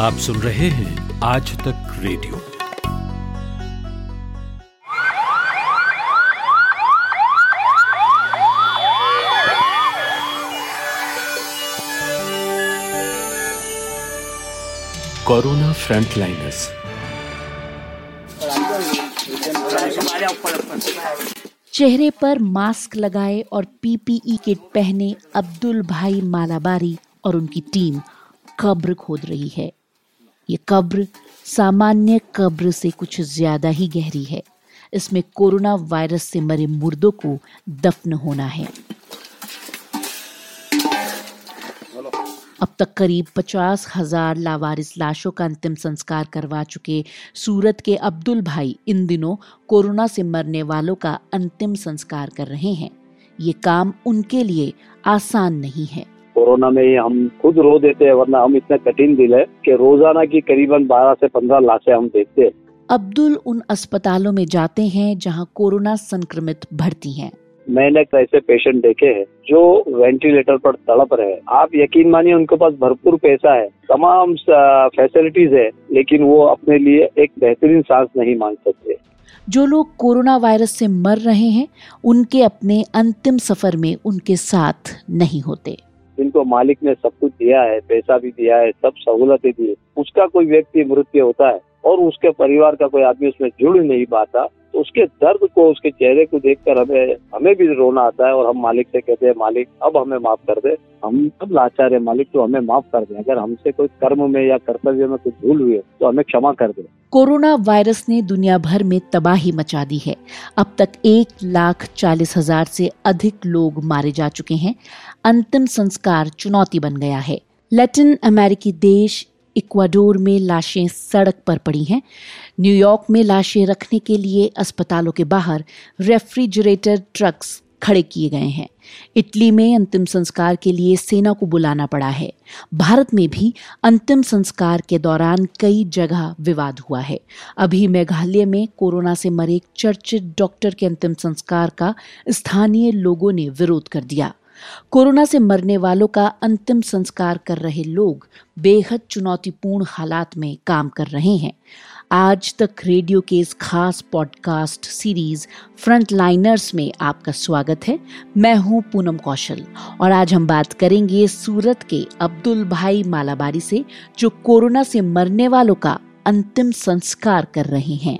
आप सुन रहे हैं आज तक रेडियो। Corona frontliners. चेहरे पर मास्क लगाए और पीपीई किट पहने अब्दुल भाई मालाबारी और उनकी टीम कब्र खोद रही है। ये कब्र सामान्य कब्र से कुछ ज़्यादा ही गहरी है। इसमें कोरोना वायरस से मरे मुर्दों को दफन होना है। अब तक करीब पचास हज़ार लावारिस लाशों का अंतिम संस्कार करवा चुके सूरत के अब्दुल भाई इन दिनों कोरोना से मरने वालों का अंतिम संस्कार कर रहे हैं। ये काम उनके लिए आसान नहीं है। कोरोना में ही हम खुद रो देते हैं वरना हम इतने कठिन दिल है कि रोज़ाना की करीबन 12 से 15 लाशें हम देखते हैं। अब्दुल उन अस्पतालों में जाते हैं जहाँ कोरोना संक्रमित भर्ती हैं। मैंने ऐसे पेशेंट देखे हैं जो वेंटिलेटर पर तड़प रहे हैं। आप यकीन मानिए उनके पास भरपूर पैसा है तमाम फैसिलिटीज़ है लेकिन वो अपने लिए एक बेहतरीन सांस नहीं मांग सकते। जो लोग कोरोना वायरस से मर रहे हैं उनके अपने अंतिम सफ़र में उनके साथ नहीं होते। जिनको मालिक ने सब कुछ दिया है, पैसा भी दिया है, सब सहूलतें दी है, उसका कोई व्यक्ति मृत्यु होता है? और उसके परिवार का कोई आदमी उसमें जुड़ नहीं पाता तो उसके दर्द को, उसके चेहरे को देखकर हमें हमें भी रोना आता है और हम मालिक से कहते हैं, मालिक, अब हमें माफ़ कर दे। हम सब लाचार है मालिक तो हमें माफ़ कर दे। अगर हमसे कोई कर्म में या कर्तव्य में कुछ भूल हुई तो हमें क्षमा कर दे। कोरोना वायरस ने दुनिया भर में तबाही मचा दी है। अब तक एक लाख चालीस हज़ार से अधिक लोग मारे जा चुके हैं। अंतिम संस्कार चुनौती बन गया है। लैटिन अमेरिकी देश इक्वाडोर में लाशें सड़क पर पड़ी हैं। न्यूयॉर्क में लाशें रखने के लिए अस्पतालों के बाहर रेफ्रिजरेटर ट्रक्स खड़े किए गए हैं। इटली में अंतिम संस्कार के लिए सेना को बुलाना पड़ा है। भारत में भी अंतिम संस्कार के दौरान कई जगह विवाद हुआ है। अभी मेघालय में कोरोना से मरे एक चर्चित डॉक्टर के अंतिम संस्कार का स्थानीय लोगों ने विरोध कर दिया। कोरोना से मरने वालों का अंतिम संस्कार कर रहे लोग बेहद चुनौतीपूर्ण हालात में काम कर रहे हैं। आज तक रेडियो के इस खास पॉडकास्ट सीरीज़ फ्रंट लाइनर्स में आपका स्वागत है। मैं हूँ पूनम कौशल और आज हम बात करेंगे सूरत के अब्दुल भाई मालाबारी से, जो कोरोना से मरने वालों का अंतिम संस्कार कर रहे हैं।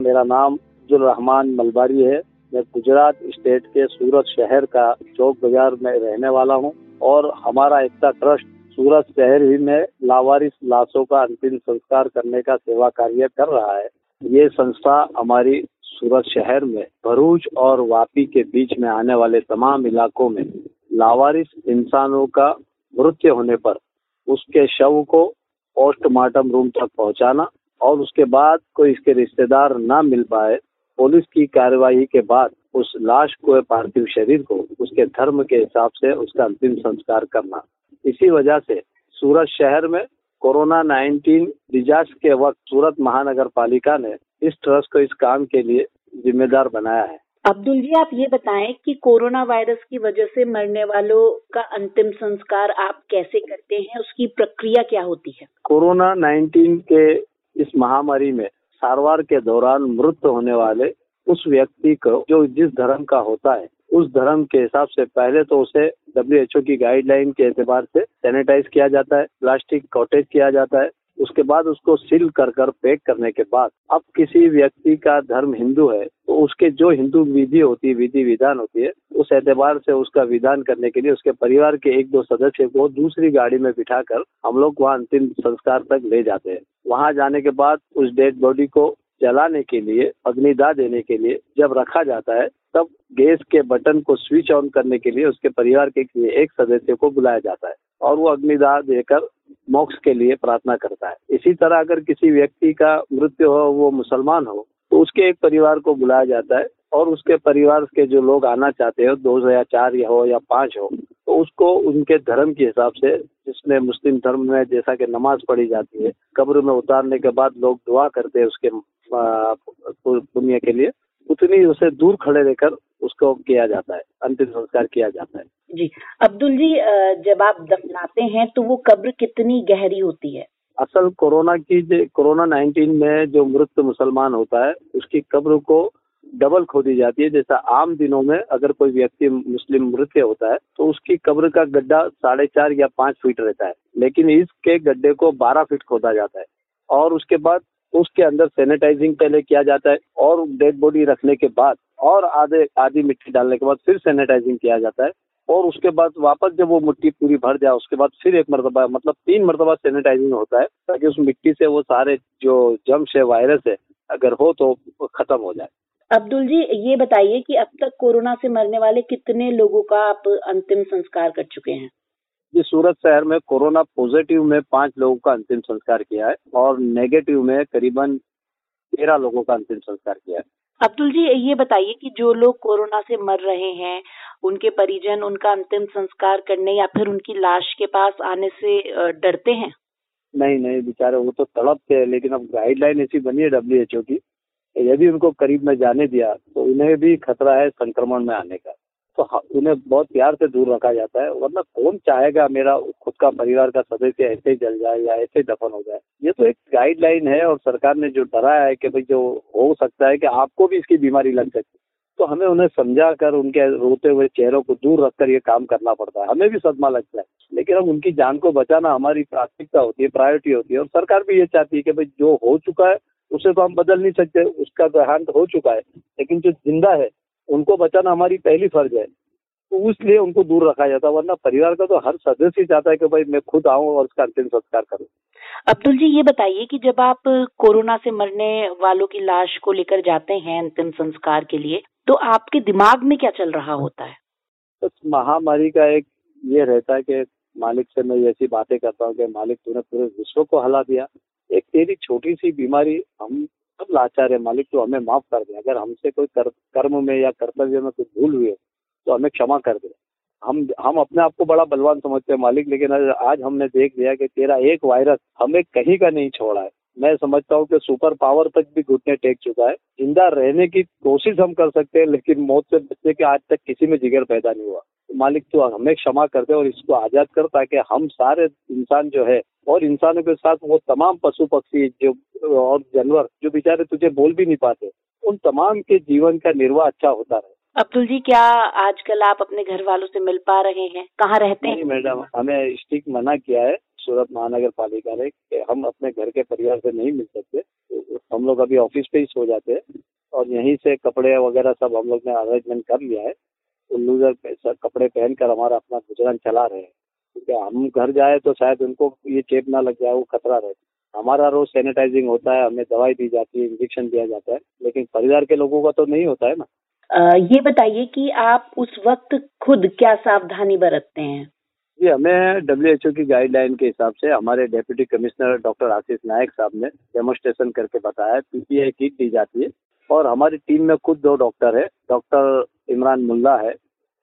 मेरा नाम अब्दुल रहमान मलबारी है। मैं गुजरात स्टेट के सूरत शहर का चौक बाज़ार में रहने वाला हूँ और हमारा एकता ट्रस्ट सूरत शहर ही में लावारिस लाशों का अंतिम संस्कार करने का सेवा कार्य कर रहा है। ये संस्था हमारी सूरत शहर में भरूच और वापी के बीच में आने वाले तमाम इलाकों में लावारिस इंसानों का मृत्यु होने पर उसके शव को पोस्टमार्टम रूम तक पहुंचाना और उसके बाद कोई इसके रिश्तेदार ना मिल पाए पुलिस की कार्यवाही के बाद उस लाश को पार्थिव शरीर को उसके धर्म के हिसाब से उसका अंतिम संस्कार करना। इसी वजह से सूरत शहर में कोरोना 19 डिजास्टर के वक्त सूरत महानगर पालिका ने इस ट्रस्ट को इस काम के लिए जिम्मेदार बनाया है। अब्दुल जी आप ये बताएँ कि कोरोना वायरस की वजह से मरने वालों का अंतिम संस्कार आप कैसे करते हैं? उसकी प्रक्रिया क्या होती है? कोरोना 19 के इस महामारी में सारवार के दौरान मृत होने वाले उस व्यक्ति को, जो जिस धर्म का होता है, उस धर्म के हिसाब से पहले तो उसे WHO की गाइडलाइन के एतबार से सैनिटाइज किया जाता है प्लास्टिक कॉटेज किया जाता है उसके बाद उसको सील कर कर पैक करने के बाद, अब किसी व्यक्ति का धर्म हिंदू है तो उसके जो हिंदू विधि होती है, विधि विधान होती है, उस एतबार से उसका विधान करने के लिए उसके परिवार के एक दो सदस्य को दूसरी गाड़ी में बिठाकर हम लोग वहाँ अंतिम संस्कार तक ले जाते हैं। वहाँ जाने के बाद उस डेड बॉडी को जलाने के लिए, अग्निदाह देने के लिए जब रखा जाता है, तब गैस के बटन को स्विच ऑन करने के लिए उसके परिवार के एक सदस्य को बुलाया जाता है और वो अग्निदाह देकर मोक्ष के लिए प्रार्थना करता है। इसी तरह अगर किसी व्यक्ति का मृत्यु हो, वो मुसलमान हो तो उसके एक परिवार को बुलाया जाता है और उसके परिवार के जो लोग आना चाहते हो, दो या चार या हो या पाँच हो तो उसको उनके धर्म के हिसाब से जिसमें मुस्लिम धर्म में जैसा कि नमाज़ पढ़ी जाती है, कब्र में उतारने के बाद लोग दुआ करते हैं उसके पुण्य के लिए उतनी उसे दूर खड़े रहकर उसको किया जाता है अंतिम संस्कार किया जाता है। जी अब्दुल जी जब आप दफनाते हैं तो वो कब्र कितनी गहरी होती है? असल कोरोना की कोरोना 19 में जो मृत मुसलमान होता है उसकी कब्र को डबल खोदी जाती है। जैसा आम दिनों में अगर कोई व्यक्ति मुस्लिम मृत्यु होता है तो उसकी कब्र का गड्ढा साढ़े चार या पाँच फीट रहता है। लेकिन इसके गड्ढे को बारह फीट खोदा जाता है और उसके बाद उसके अंदर सैनिटाइजिंग पहले किया जाता है और डेड बॉडी रखने के बाद और आधे, आधी मिट्टी डालने के बाद फिर सैनिटाइजिंग किया जाता है और उसके बाद वापस जब वो मिट्टी पूरी भर जाए, उसके बाद फिर एक मरतबा मतलब तीन मरतबा सैनिटाइजिंग होता है ताकि उस मिट्टी से वो सारे जो जम्स है वायरस है, अगर हो तो खत्म हो जाए। अब्दुल जी, ये बताइए कि अब तक कोरोना से मरने वाले कितने लोगों का आप अंतिम संस्कार कर चुके हैं? जी सूरत शहर में कोरोना पॉजिटिव में पाँच लोगों का अंतिम संस्कार किया है और नेगेटिव में करीबन तेरह लोगों का अंतिम संस्कार किया है। अब्दुल जी ये बताइए कि जो लोग कोरोना से मर रहे हैं उनके परिजन उनका अंतिम संस्कार करने या फिर उनकी लाश के पास आने से डरते हैं? नहीं नहीं बेचारे वो तो तड़पते हैं लेकिन अब गाइडलाइन ऐसी बनी है डब्ल्यू एच ओ की यदि उनको करीब में जाने दिया तो उन्हें भी खतरा है संक्रमण में आने का। तो उन्हें बहुत प्यार से दूर रखा जाता है। वरना कौन चाहेगा मेरा खुद का परिवार का सदस्य ऐसे ही जल जाए या ऐसे ही दफन हो जाए? ये तो एक गाइडलाइन है और सरकार ने जो डराया है कि भाई जो हो सकता है कि आपको भी इसकी बीमारी लग सकती है तो हमें उन्हें समझा कर उनके रोते हुए चेहरों को दूर रखकर ये काम करना पड़ता है। हमें भी सदमा लगता है। लेकिन हम उनकी जान को बचाना हमारी प्राथमिकता होती है प्रायोरिटी होती है और सरकार भी ये चाहती है कि भाई जो हो चुका है, उसे तो हम बदल नहीं सकते, उसका देहांत हो चुका है। लेकिन जो ज़िंदा है उनको बचाना हमारी पहली फ़र्ज़ है। तो इसलिए उनको दूर रखा जाता है वरना परिवार का तो हर सदस्य चाहता है कि भाई मैं खुद आऊँ और उसका अंतिम संस्कार करूँ। अब्दुल जी ये बताइए कि जब आप कोरोना से मरने वालों की लाश को लेकर जाते हैं अंतिम संस्कार के लिए तो आपके दिमाग में क्या चल रहा होता है? तो महामारी का एक ये रहता है कि मालिक से मैं ऐसी बातें करता हूँ कि मालिक तूने पूरे विश्व को हला दिया। एक तेरी छोटी सी बीमारी हम सब लाचार है मालिक तो हमें माफ़ कर दे। अगर हमसे कोई कर, कर्म में या कर्तव्य में कुछ भूल हुई है तो हमें क्षमा कर दे। हम हम अपने आप को बड़ा बलवान समझते हैं मालिक लेकिन आज हमने देख लिया कि तेरा एक वायरस हमें कहीं का नहीं छोड़ा है। मैं समझता हूँ कि सुपर पावर तक भी घुटने टेक चुका है। ज़िंदा रहने की कोशिश हम कर सकते हैं लेकिन मौत से बचने के आज तक किसी में जिगर पैदा नहीं हुआ। मालिक तो हमें क्षमा कर दे और इसको आज़ाद कर ताकि हम सारे इंसान जो है और इंसानों के साथ वो तमाम पशु पक्षी जो और जानवर जो बेचारे तुझे बोल भी नहीं पाते उन तमाम के जीवन का निर्वाह अच्छा होता रहे। अब्दुल जी क्या आजकल आप अपने घर वालों से मिल पा रहे हैं? कहाँ रहते हैं? मैडम हमें स्टिक मना किया है सूरत महानगर पालिका ने कि हम अपने घर के परिवार से नहीं मिल सकते। हम लोग अभी ऑफ़िस पे ही सो जाते हैं और यहीं से कपड़े वगैरह सब हम लोग ने अरेंजमेंट कर लिया है। तो लूजर कपड़े पहनकर हमारा अपना गुजरान चला रहे हैं। क्योंकि हम घर जाए तो शायद उनको ये चेप ना लग जाए वो खतरा रहे। हमारा रोज सैनिटाइजिंग होता है हमें दवाई दी जाती है इंजेक्शन दिया जाता है लेकिन परिवार के लोगों का तो नहीं होता है ना? ये बताइए कि आप उस वक्त खुद क्या सावधानी बरतते हैं? जी हमें डब्ल्यू एच ओ की गाइडलाइन के हिसाब से हमारे deputy commissioner doctor Ashish Nayak साहब ने डेमोस्ट्रेशन करके बताया पीपीआई किट दी जाती है। और हमारी टीम में खुद दो डॉक्टर है डॉक्टर इमरान मुल्ला है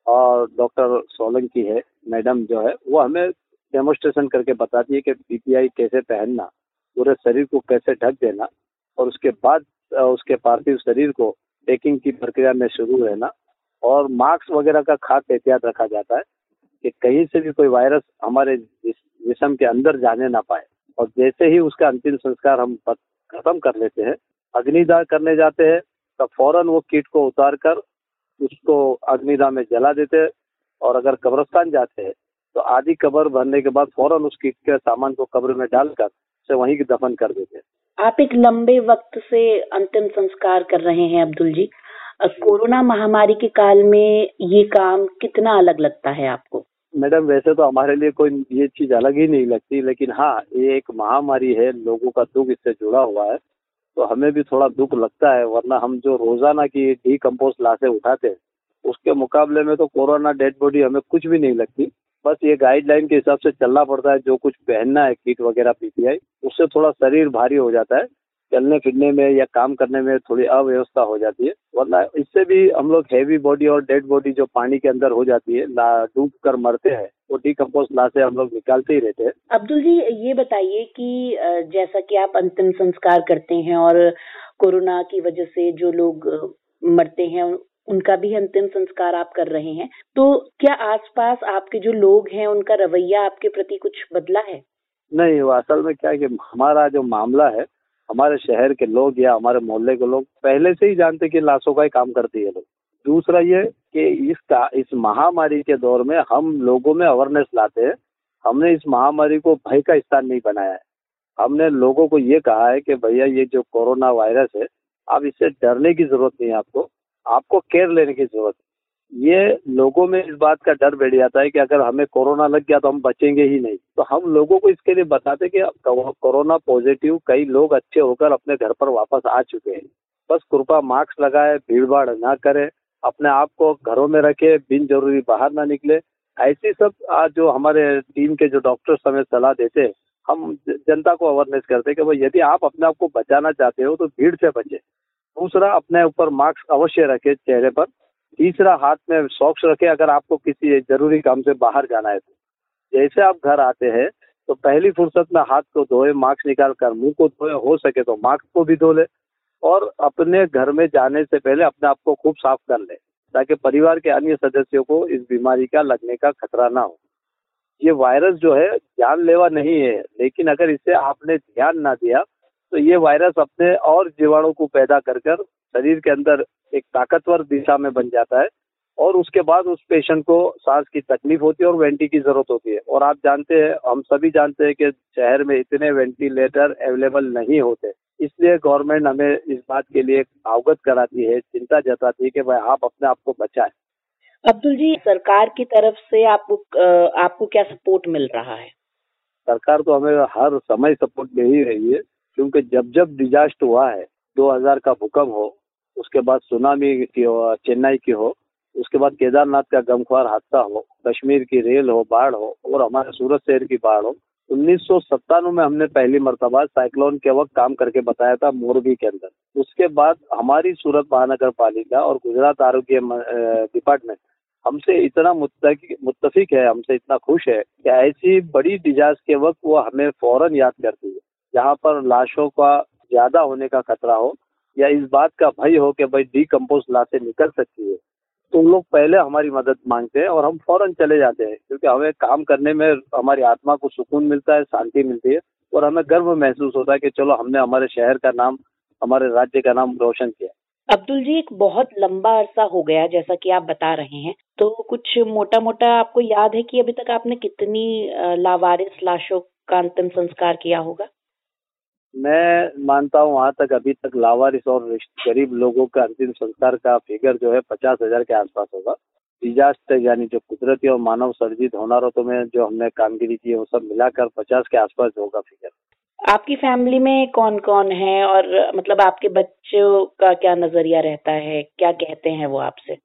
और डॉक्टर सोलंकी है, मैडम जो है, वो हमें डेमोस्ट्रेशन करके बताती है कि पीपीआई कैसे पहनना, पूरे शरीर को कैसे ढक देना और उसके बाद उसके पार्थिव शरीर को पैकिंग की प्रक्रिया में शुरू रहना और मास्क वगैरह का खास एहतियात रखा जाता है कि कहीं से भी कोई वायरस हमारे जिसम के अंदर जाने ना पाए और जैसे ही उसका अंतिम संस्कार हम खत्म कर लेते हैं, अग्निदाह करने जाते हैं तब फ़ौरन वो कीट को उतार कर उसको अग्निदाह में जला देते और अगर कब्रस्तान जाते हैं तो आधी कब्र भरने के बाद फ़ौरन उस कीट के सामान को कब्र में डालकर उसे वहीं दफन कर देते। आप एक लंबे वक्त से अंतिम संस्कार कर रहे हैं अब्दुल जी। कोरोना महामारी के काल में ये काम कितना अलग लगता है आपको? मैडम वैसे तो हमारे लिए कोई ये चीज़ अलग ही नहीं लगती लेकिन हाँ ये एक महामारी है लोगों का दुख इससे जुड़ा हुआ है। तो हमें भी थोड़ा दुख लगता है, वरना हम जो रोज़ाना की डी डीकम्पोस्ट लाशें उठाते हैं, उसके मुकाबले में तो कोरोना डेड बॉडी हमें कुछ भी नहीं लगती। बस ये गाइडलाइन के हिसाब से चलना पड़ता है, जो कुछ पहनना है किट वगैरह पीपीआई उससे थोड़ा शरीर भारी हो जाता है। चलने फिरने में या काम करने में थोड़ी अव्यवस्था हो जाती है। वरना इससे भी हम लोग हैवी बॉडी और डेड बॉडी जो पानी के अंदर हो जाती है डूब कर मरते हैं वो डिकम्पोज ला से हम लोग निकालते ही रहते हैं। अब्दुल जी ये बताइए कि जैसा कि आप अंतिम संस्कार करते हैं और कोरोना की वजह से जो लोग मरते हैं उनका भी अंतिम संस्कार आप कर रहे हैं तो क्या आसपास आपके जो लोग हैं उनका रवैया आपके प्रति कुछ बदला है? नहीं वो असल में क्या है कि हमारा जो मामला है हमारे शहर के लोग या हमारे मोहल्ले के लोग पहले से ही जानते कि लाशों का ही काम करती है लोग। दूसरा ये कि इसका इस महामारी के दौर में हम लोगों में अवेयरनेस लाते हैं। हमने इस महामारी को भय का स्थान नहीं बनाया है। हमने लोगों को ये कहा है कि भैया ये जो कोरोना वायरस है अब इससे डरने की ज़रूरत नहीं है आपको। आपको केयर लेने की ज़रूरत है। ये लोगों में इस बात का डर बैठ जाता है कि अगर हमें कोरोना लग गया तो हम बचेंगे ही नहीं। तो हम लोगों को इसके लिए बताते कि कोरोना पॉजिटिव कई लोग अच्छे होकर अपने घर पर वापस आ चुके हैं। बस कृपा मास्क लगाए भीड़ भाड़ ना करे। अपने आप को घरों में रखे बिन ज़रूरी बाहर ना निकले। ऐसी सब आज जो हमारे टीम के जो डॉक्टर्स हमें सलाह देते हैं, हम जनता को अवेयरनेस करते हैं कि भाई यदि आप अपने आप को बचाना चाहते हो तो भीड़ से बचे। दूसरा, अपने ऊपर मास्क अवश्य रखे चेहरे पर। तीसरा, हाथ में सॉक्स रखे अगर आपको किसी ज़रूरी काम से बाहर जाना है तो। जैसे आप घर आते हैं तो पहली फुर्सत में हाथ को धोए मास्क निकाल कर मुँह को धोए, हो सके तो मास्क को भी धो ले। और अपने घर में जाने से पहले अपने आप को खूब साफ़ कर ले, ताकि परिवार के अन्य सदस्यों को इस बीमारी का लगने का खतरा ना हो। ये वायरस जो है, जानलेवा नहीं है, लेकिन अगर इसे आपने ध्यान ना दिया तो ये वायरस अपने और जीवाणु को पैदा कर कर शरीर के अंदर एक ताकतवर दिशा में बन जाता है, और उसके बाद उस पेशेंट को सांस की तकलीफ़ होती है और वेंटी की ज़रूरत होती है। और आप जानते हैं, हम सभी जानते हैं कि शहर में इतने वेंटिलेटर अवेलेबल नहीं होते। इसलिए गवर्नमेंट हमें इस बात के लिए अवगत कराती है चिंता जताती है कि भाई आप अपने आप को बचाएँ। अब्दुल जी सरकार की तरफ़ से आपको आपको क्या सपोर्ट मिल रहा है? सरकार तो हमें हर समय सपोर्ट दे ही रही है क्योंकि जब जब डिजास्टर हुआ है 2000 का भूकंप हो उसके बाद सुनामी की हो चेन्नई की हो उसके बाद केदारनाथ का गमख्वार हादसा हो कश्मीर की रेल हो बाढ़ हो और हमारे सूरत शहर की बाढ़ हो उन्नीस सौ सत्तानवे में हमने पहली मरतबा साइक्लोन के वक्त काम करके बताया था मोरबी के अंदर। उसके बाद हमारी सूरत महानगर पालिका और गुजरात आरोग्य डिपार्टमेंट हमसे इतना मुतफिक है, हमसे इतना खुश है कि ऐसी बड़ी डिजास्टर के वक्त वो हमें फ़ौरन याद करती है। जहाँ पर लाशों का ज़्यादा होने का खतरा हो या इस बात का भय हो कि भाई डीकम्पोज लाशें निकल सकती है तो लोग पहले हमारी मदद मांगते हैं और हम फ़ौरन चले जाते हैं, क्योंकि हमें काम करने में हमारी आत्मा को सुकून मिलता है, शांति मिलती है और हमें गर्व महसूस होता है कि चलो हमने हमारे शहर का नाम, हमारे राज्य का नाम रोशन किया। अब्दुल जी, एक बहुत लंबा अरसा हो गया जैसा कि आप बता रहे हैं तो कुछ मोटा मोटा आपको याद है कि अभी तक आपने कितनी लावारिस, लाशों का अंतिम संस्कार किया होगा? मैं मानता हूँ वहाँ तक अभी तक लावारिस और गरीब लोगों का अंतिम संस्कार का फिगर जो है पचास हज़ार के आसपास होगा। डिजास्टर यानी जो कुदरती और मानव सर्जित होनारों में जो हमने कामगिरी की है वो सब मिलाकर पचास के आसपास होगा फिगर। आपकी फैमिली में कौन कौन है और मतलब आपके बच्चों का क्या नज़रिया रहता है? क्या कहते हैं वो आपसे?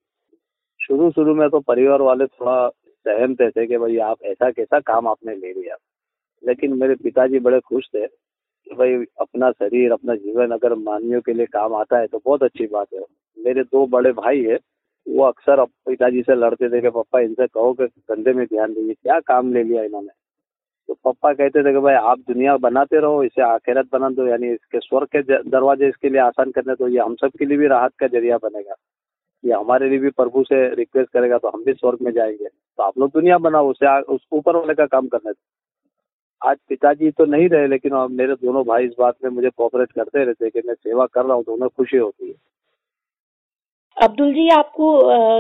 शुरू शुरू में तो परिवार वाले थोड़ा सहमते थे कि भाई आप ऐसा कैसा काम आपने ले लिया। लेकिन मेरे पिताजी बड़े खुश थे। भाई, अपना शरीर, अपना जीवन अगर मानवियों के लिए काम आता है तो बहुत अच्छी बात है। मेरे दो बड़े भाई है, वो अक्सर पिताजी से लड़ते थे कि पापा, इनसे कहो कि धंधे में ध्यान दीजिए, क्या काम ले लिया इन्होंने? तो पापा कहते थे कि भाई, आप दुनिया बनाते रहो, इसे आखिरत बना दो, यानी इसके स्वर्ग के दरवाजे इसके लिए आसान करने तो ये हम सब के लिए भी राहत का ज़रिया बनेगा। ये हमारे लिए भी प्रभु से रिक्वेस्ट करेगा तो हम भी स्वर्ग में जाएँगे। तो आप लोग दुनिया बनाओ, उसे उस ऊपर वाले का काम करने आज पिताजी तो नहीं रहे लेकिन मेरे दोनों भाई इस बात में मुझे कोऑपरेट करते रहते कि मैं सेवा कर रहा हूँ तो उन्हें खुशी होती है। अब्दुल जी आपको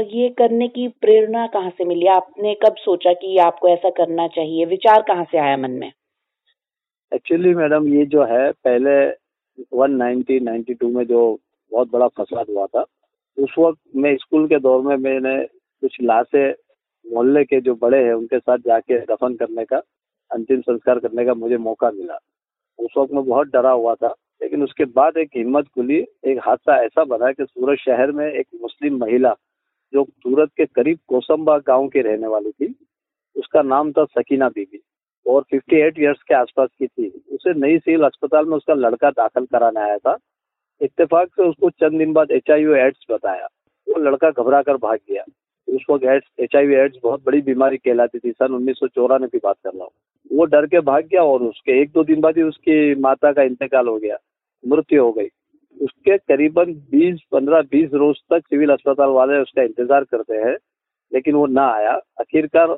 ये करने की प्रेरणा कहाँ से मिली? आपने कब सोचा कि आपको ऐसा करना चाहिए? विचार कहाँ से आया मन में? एक्चुअली मैडम ये जो है पहले 1992 में जो बहुत बड़ा फसाद हुआ था उस वक्त मैं स्कूल के दौर में मैंने कुछ लाशें मोहल्ले के जो बड़े हैं उनके साथ जाके दफन करने का अंतिम संस्कार करने का मुझे मौका मिला। उस वक्त मैं बहुत डरा हुआ था, लेकिन उसके बाद एक हिम्मत खुली, एक हादसा ऐसा बना कि सूरत शहर में एक मुस्लिम महिला, जो सूरत के करीब कोसम्बा गाँव की रहने वाली थी, उसका नाम था सकीना बीबी, और 58 इयर्स के आसपास की थी। उसे नई सिविल अस्पताल में उसका लड़का दाखिल कराने आया था। इत्तेफाक से उसको चंद दिन बाद एच एड्स बताया। वो लड़का घबरा कर भाग गया। उस वक्त एच आई एड्स बहुत बड़ी बीमारी कहलाती थी। सन उन्नीस सौ चौरानवे की बात कर रहा हूँ। वो डर के भाग गया और उसके एक दो दिन बाद ही उसकी माता का इंतकाल हो गया, मृत्यु हो गई। उसके करीबन 20 15 20 रोज तक सिविल अस्पताल वाले उसका इंतज़ार करते हैं, लेकिन वो ना आया। आखिरकार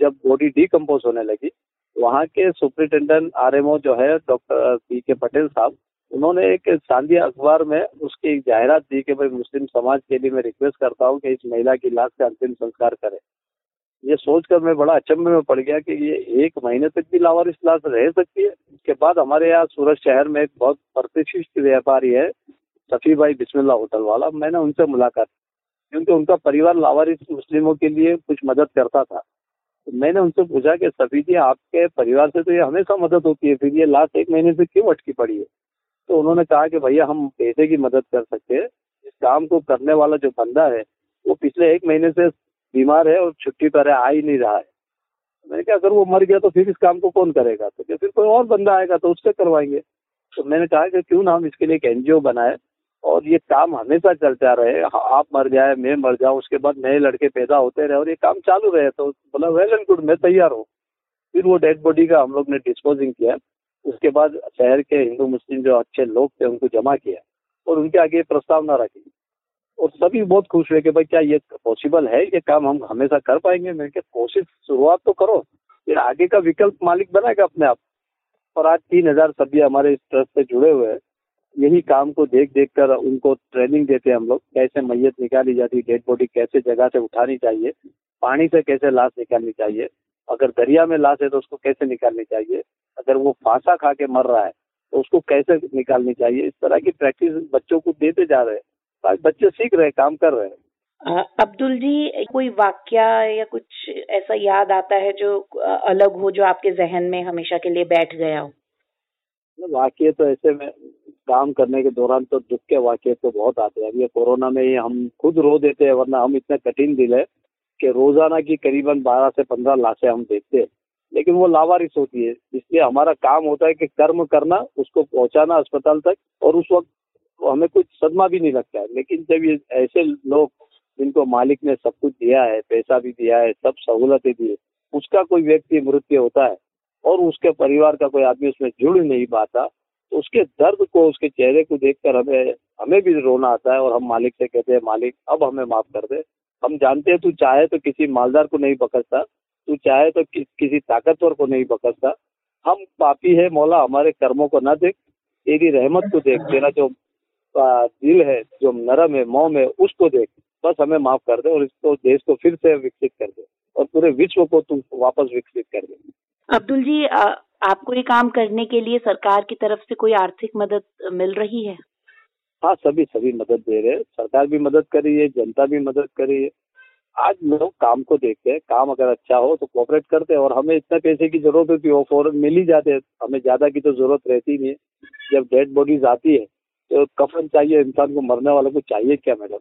जब बॉडी डिकम्पोज होने लगी वहाँ के सुप्रिंटेंडेंट आरएमओ जो है, डॉक्टर पी के पटेल साहब, उन्होंने एक सांदिया अखबार में उसकी जाहिरात दी कि भाई मुस्लिम समाज के लिए मैं रिक्वेस्ट करता हूँ कि इस महिला की लाश का अंतिम संस्कार करें। ये सोचकर मैं बड़ा अचंभे में पड़ गया कि ये एक महीने तक भी लावारिस लाश रह सकती है। इसके बाद हमारे यहाँ सूरत शहर में एक बहुत प्रतिष्ठित व्यापारी है सफी भाई बिस्मिल्ला होटल वाला। मैंने उनसे मुलाकात क्योंकि उनका परिवार लावारिस मुस्लिमों के लिए कुछ मदद करता था। तो मैंने उनसे पूछा कि सफी जी, आपके परिवार से तो ये हमेशा मदद होती है, फिर ये लास्ट एक महीने से क्यों अटकी पड़ी है? तो उन्होंने कहा कि भैया, हम पैसे की मदद कर सकते हैं। इस काम को करने वाला जो बंदा है, वो पिछले एक महीने से बीमार है और छुट्टी पर है, आ ही नहीं रहा है। मैंने कहा, अगर वो मर गया तो फिर इस काम को कौन करेगा? तो फिर कोई और बंदा आएगा तो उससे करवाएँगे? तो मैंने कहा कि क्यों ना हम इसके लिए एक एनजीओ बनाए और ये काम हमेशा चलता रहे। आप मर जाए, मैं मर जाऊँ, उसके बाद नए लड़के पैदा होते रहे और ये काम चालू रहे। तो बोला वेल एंड गुड मैं तैयार हूँ। फिर वो डेड बॉडी का हम लोग ने डिस्पोजिंग किया। उसके बाद शहर के हिंदू, मुस्लिम जो अच्छे लोग थे, उनको जमा किया और उनके आगे प्रस्तावना रखी। और सभी बहुत खुश हुए कि भाई, क्या ये पॉसिबल है? ये काम हम हमेशा कर पाएँगे? मैं क्या कोशिश, शुरुआत तो करो। फिर आगे का विकल्प मालिक बनाएगा अपने आप। और आज तीन हज़ार सभ्य हमारे इस ट्रस्ट से जुड़े हुए हैं। यही काम को देख देख कर उनको ट्रेनिंग देते हम लोग, कैसे मैयत निकाली जाती है डेड बॉडी कैसे जगह से उठानी चाहिए, पानी से कैसे लाश निकालनी चाहिए, अगर दरिया में लाश है तो उसको कैसे निकालनी चाहिए, अगर वो फांसा खा के मर रहा है तो उसको कैसे निकालनी चाहिए, इस तरह की प्रैक्टिस बच्चों को देते जा रहे हैं। बच्चे सीख रहे काम कर रहे हैं। अब्दुल जी, कोई वाक्य या कुछ ऐसा याद आता है जो अलग हो, जो आपके जहन में हमेशा के लिए बैठ गया हो? वाक्य तो ऐसे में काम करने के दौरान तो दुख के वाक्य तो बहुत आते हैं। अभी कोरोना में ही हम खुद रो देते हैं, वरना हम इतने कठिन दिल है कि रोज़ाना की करीबन बारह से पंद्रह लाशें हम देखते हैं। लेकिन वो लावारिस होती है, इसलिए हमारा काम होता है कि कर्म करना, उसको पहुंचाना अस्पताल तक, और उस वक्त हमें कुछ सदमा भी नहीं लगता है। लेकिन जब ये ऐसे लोग जिनको मालिक ने सब कुछ दिया है, पैसा भी दिया है, सब सहूलतें दी है, उसका कोई व्यक्ति मृत्यु होता है और उसके परिवार का कोई आदमी उसमें जुड़ नहीं पाता तो उसके दर्द को उसके चेहरे को देखकर हमें हमें भी रोना आता है और हम मालिक से कहते हैं मालिक अब हमें माफ़ कर दे। हम जानते हैं तू चाहे तो किसी मालदार को नहीं पकड़ता तू चाहे तो कि, किसी ताकतवर को नहीं पकड़ता। हम पापी है मौला हमारे कर्मों को ना देख तेरी रहमत को देख तेरा जो दिल है जो नरम है मोम है उसको देख। बस हमें माफ़ कर दे और इसको देश को फिर से विकसित कर दे और पूरे विश्व को तू वापस विकसित कर दे। अब्दुल जी आ, आपको ये काम करने के लिए सरकार की तरफ़ से कोई आर्थिक मदद मिल रही है? हाँ सभी सभी मदद दे रहे हैं। सरकार भी मदद कर रही है जनता भी मदद कर रही है। आज लोग काम को देखते हैं। काम अगर अच्छा हो तो कोऑपरेट करते हैं और हमें इतना पैसे की ज़रूरत होती है वो फ़ौरन मिल ही जाते हैं। हमें ज़्यादा की तो ज़रूरत रहती नहीं है। जब डेड बॉडीज आती है तो कफन चाहिए इंसान को मरने वाले को चाहिए क्या मैडम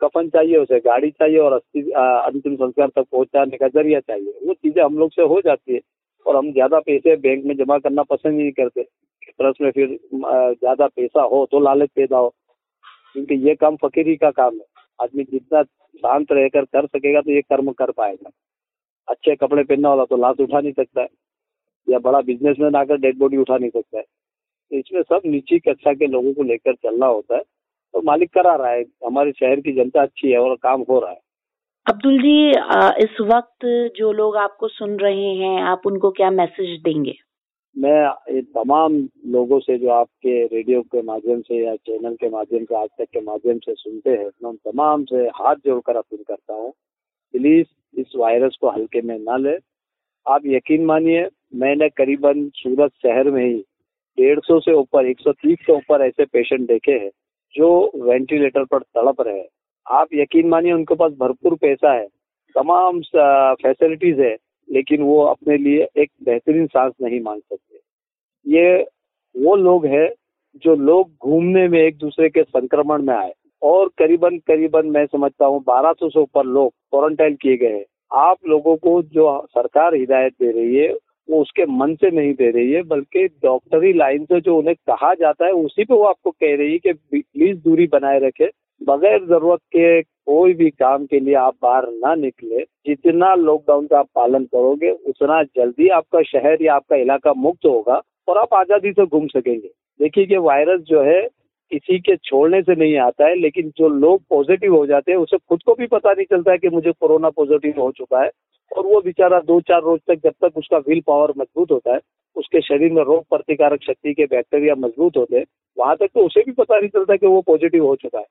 कफन चाहिए उसे गाड़ी चाहिए और अंतिम संस्कार तक पहुँचाने का ज़रिया चाहिए। वो चीज़ें हम लोग से हो जाती है। और हम ज़्यादा पैसे बैंक में जमा करना पसंद ही नहीं करते। ट्रस्ट में फिर ज़्यादा पैसा हो तो लालच पैदा हो। क्योंकि ये काम फकीरी का काम है। आदमी जितना शांत रहकर कर सकेगा तो ये कर्म कर पाएगा। अच्छे कपड़े पहनने वाला तो लाश उठा नहीं सकता है। या बड़ा बिजनेसमैन आकर डेड बॉडी उठा नहीं सकता है। तो इसमें सब नीची कक्षा के लोगों को लेकर चलना होता है। तो मालिक करा रहा है। हमारे शहर की जनता अच्छी है और काम हो रहा है। अब्दुल जी इस वक्त जो लोग आपको सुन रहे हैं, आप उनको क्या मैसेज देंगे? मैं तमाम लोगों से जो आपके रेडियो के माध्यम से या चैनल के माध्यम से, आज तक के माध्यम से सुनते हैं, मैं उन तमाम से हाथ जोड़कर अपील करता हूँ प्लीज़ इस वायरस को हल्के में न ले। आप यकीन मानिए, मैंने करीबन सूरत शहर में ही डेढ़ सौ से ऊपर, एक सौ तीस से ऊपर ऐसे पेशेंट देखे हैं, जो वेंटिलेटर पर तड़प रहे हैं। आप यकीन मानिए, उनके पास भरपूर पैसा है, तमाम फैसिलिटीज़ है, लेकिन वो अपने लिए एक बेहतरीन सांस नहीं मांग सकते। ये, वो लोग हैं, जो लोग घूमने में एक दूसरे के संक्रमण में आए। और करीबन करीबन मैं समझता हूँ, बारह सौ से ऊपर लोग क्वारंटाइन किए गए हैं। आप लोगों को जो सरकार हिदायत दे रही है, वो उसके मन से नहीं दे रही है, बल्कि डॉक्टरी लाइन से जो उन्हें कहा जाता है, उसी पे वो आपको कह रही है कि प्लीज़ दूरी बनाए रखे। बगैर ज़रूरत के कोई भी काम के लिए आप बाहर ना निकले। जितना लॉकडाउन का आप पालन करोगे, उतना जल्दी आपका शहर या आपका इलाका मुक्त होगा और आप आज़ादी से घूम सकेंगे। देखिए कि वायरस जो है, किसी के छोड़ने से नहीं आता है, लेकिन जो लोग पॉजिटिव हो जाते हैं, उसे खुद को भी पता नहीं चलता है कि मुझे कोरोना पॉजिटिव हो चुका है। और वो बेचारा दो चार रोज तक जब तक उसका विल पावर मज़बूत होता है, उसके शरीर में रोग प्रतिकारक शक्ति के बैक्टीरिया मज़बूत होते हैं, वहाँ तक तो उसे भी पता नहीं चलता कि वो पॉजिटिव हो चुका है।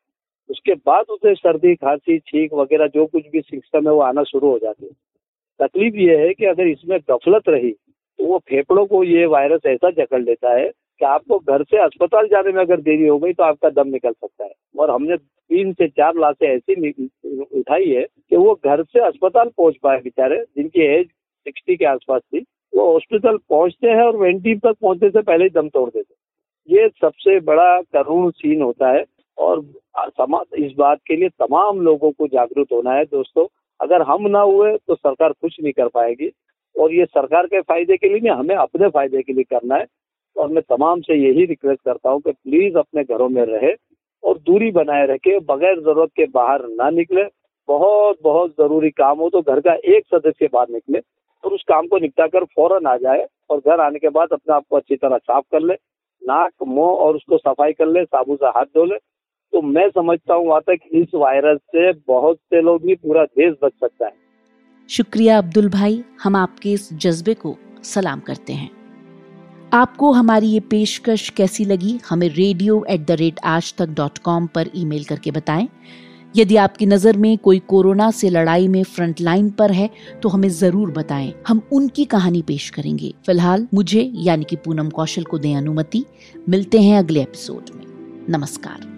उसके बाद उसे सर्दी, खांसी, छींक वगैरह जो कुछ भी सिस्टम है वो आना शुरू हो जाती है। तकलीफ़ ये है कि अगर इसमें गफलत रही तो वो फेफड़ों को ये वायरस ऐसा जकड़ लेता है कि आपको घर से अस्पताल जाने में अगर देरी हो गई तो आपका दम निकल सकता है। और हमने तीन से चार लाशें ऐसी उठाई है कि वो घर से अस्पताल पहुँच पाए बेचारे, जिनकी एज सिक्सटी के आसपास थी। वो हॉस्पिटल पहुँचते हैं और वेंटी तक पहुँचने से पहले ही दम तोड़ देते ये सबसे बड़ा करुण सीन होता है और इस बात के लिए तमाम लोगों को जागरूक होना है दोस्तों। अगर हम ना हुए तो सरकार कुछ नहीं कर पाएगी। और ये सरकार के फ़ायदे के लिए नहीं, हमें अपने फ़ायदे के लिए करना है। और मैं तमाम से यही रिक्वेस्ट करता हूँ कि प्लीज़ अपने घरों में रहे और दूरी बनाए रखे, बगैर ज़रूरत के बाहर ना निकले। बहुत बहुत ज़रूरी काम हो तो घर का एक सदस्य बाहर निकले और उस काम को निपटा कर फ़ौरन आ जाए और घर आने के बाद अपने आप को अच्छी तरह साफ़ कर ले। नाक, मुँह और उसको सफ़ाई कर ले, साबुन से हाथ धो ले तो मैं समझता हूँ वहाँ तक इस वायरस से बहुत से लोग भी पूरा देश बच सकता है। शुक्रिया अब्दुल भाई, हम आपके इस जज्बे को सलाम करते हैं। आपको हमारी ये पेशकश कैसी लगी, हमें रेडियो एट द रेट आज तक डॉट कॉम पर ईमेल करके बताएँ। यदि आपकी नज़र में कोई कोरोना से लड़ाई में फ्रंट लाइन पर है तो हमें ज़रूर बताएँ। हम उनकी कहानी पेश करेंगे। फ़िलहाल मुझे, यानी कि पूनम कौशल को दें अनुमति। मिलते हैं अगले एपिसोड में। नमस्कार।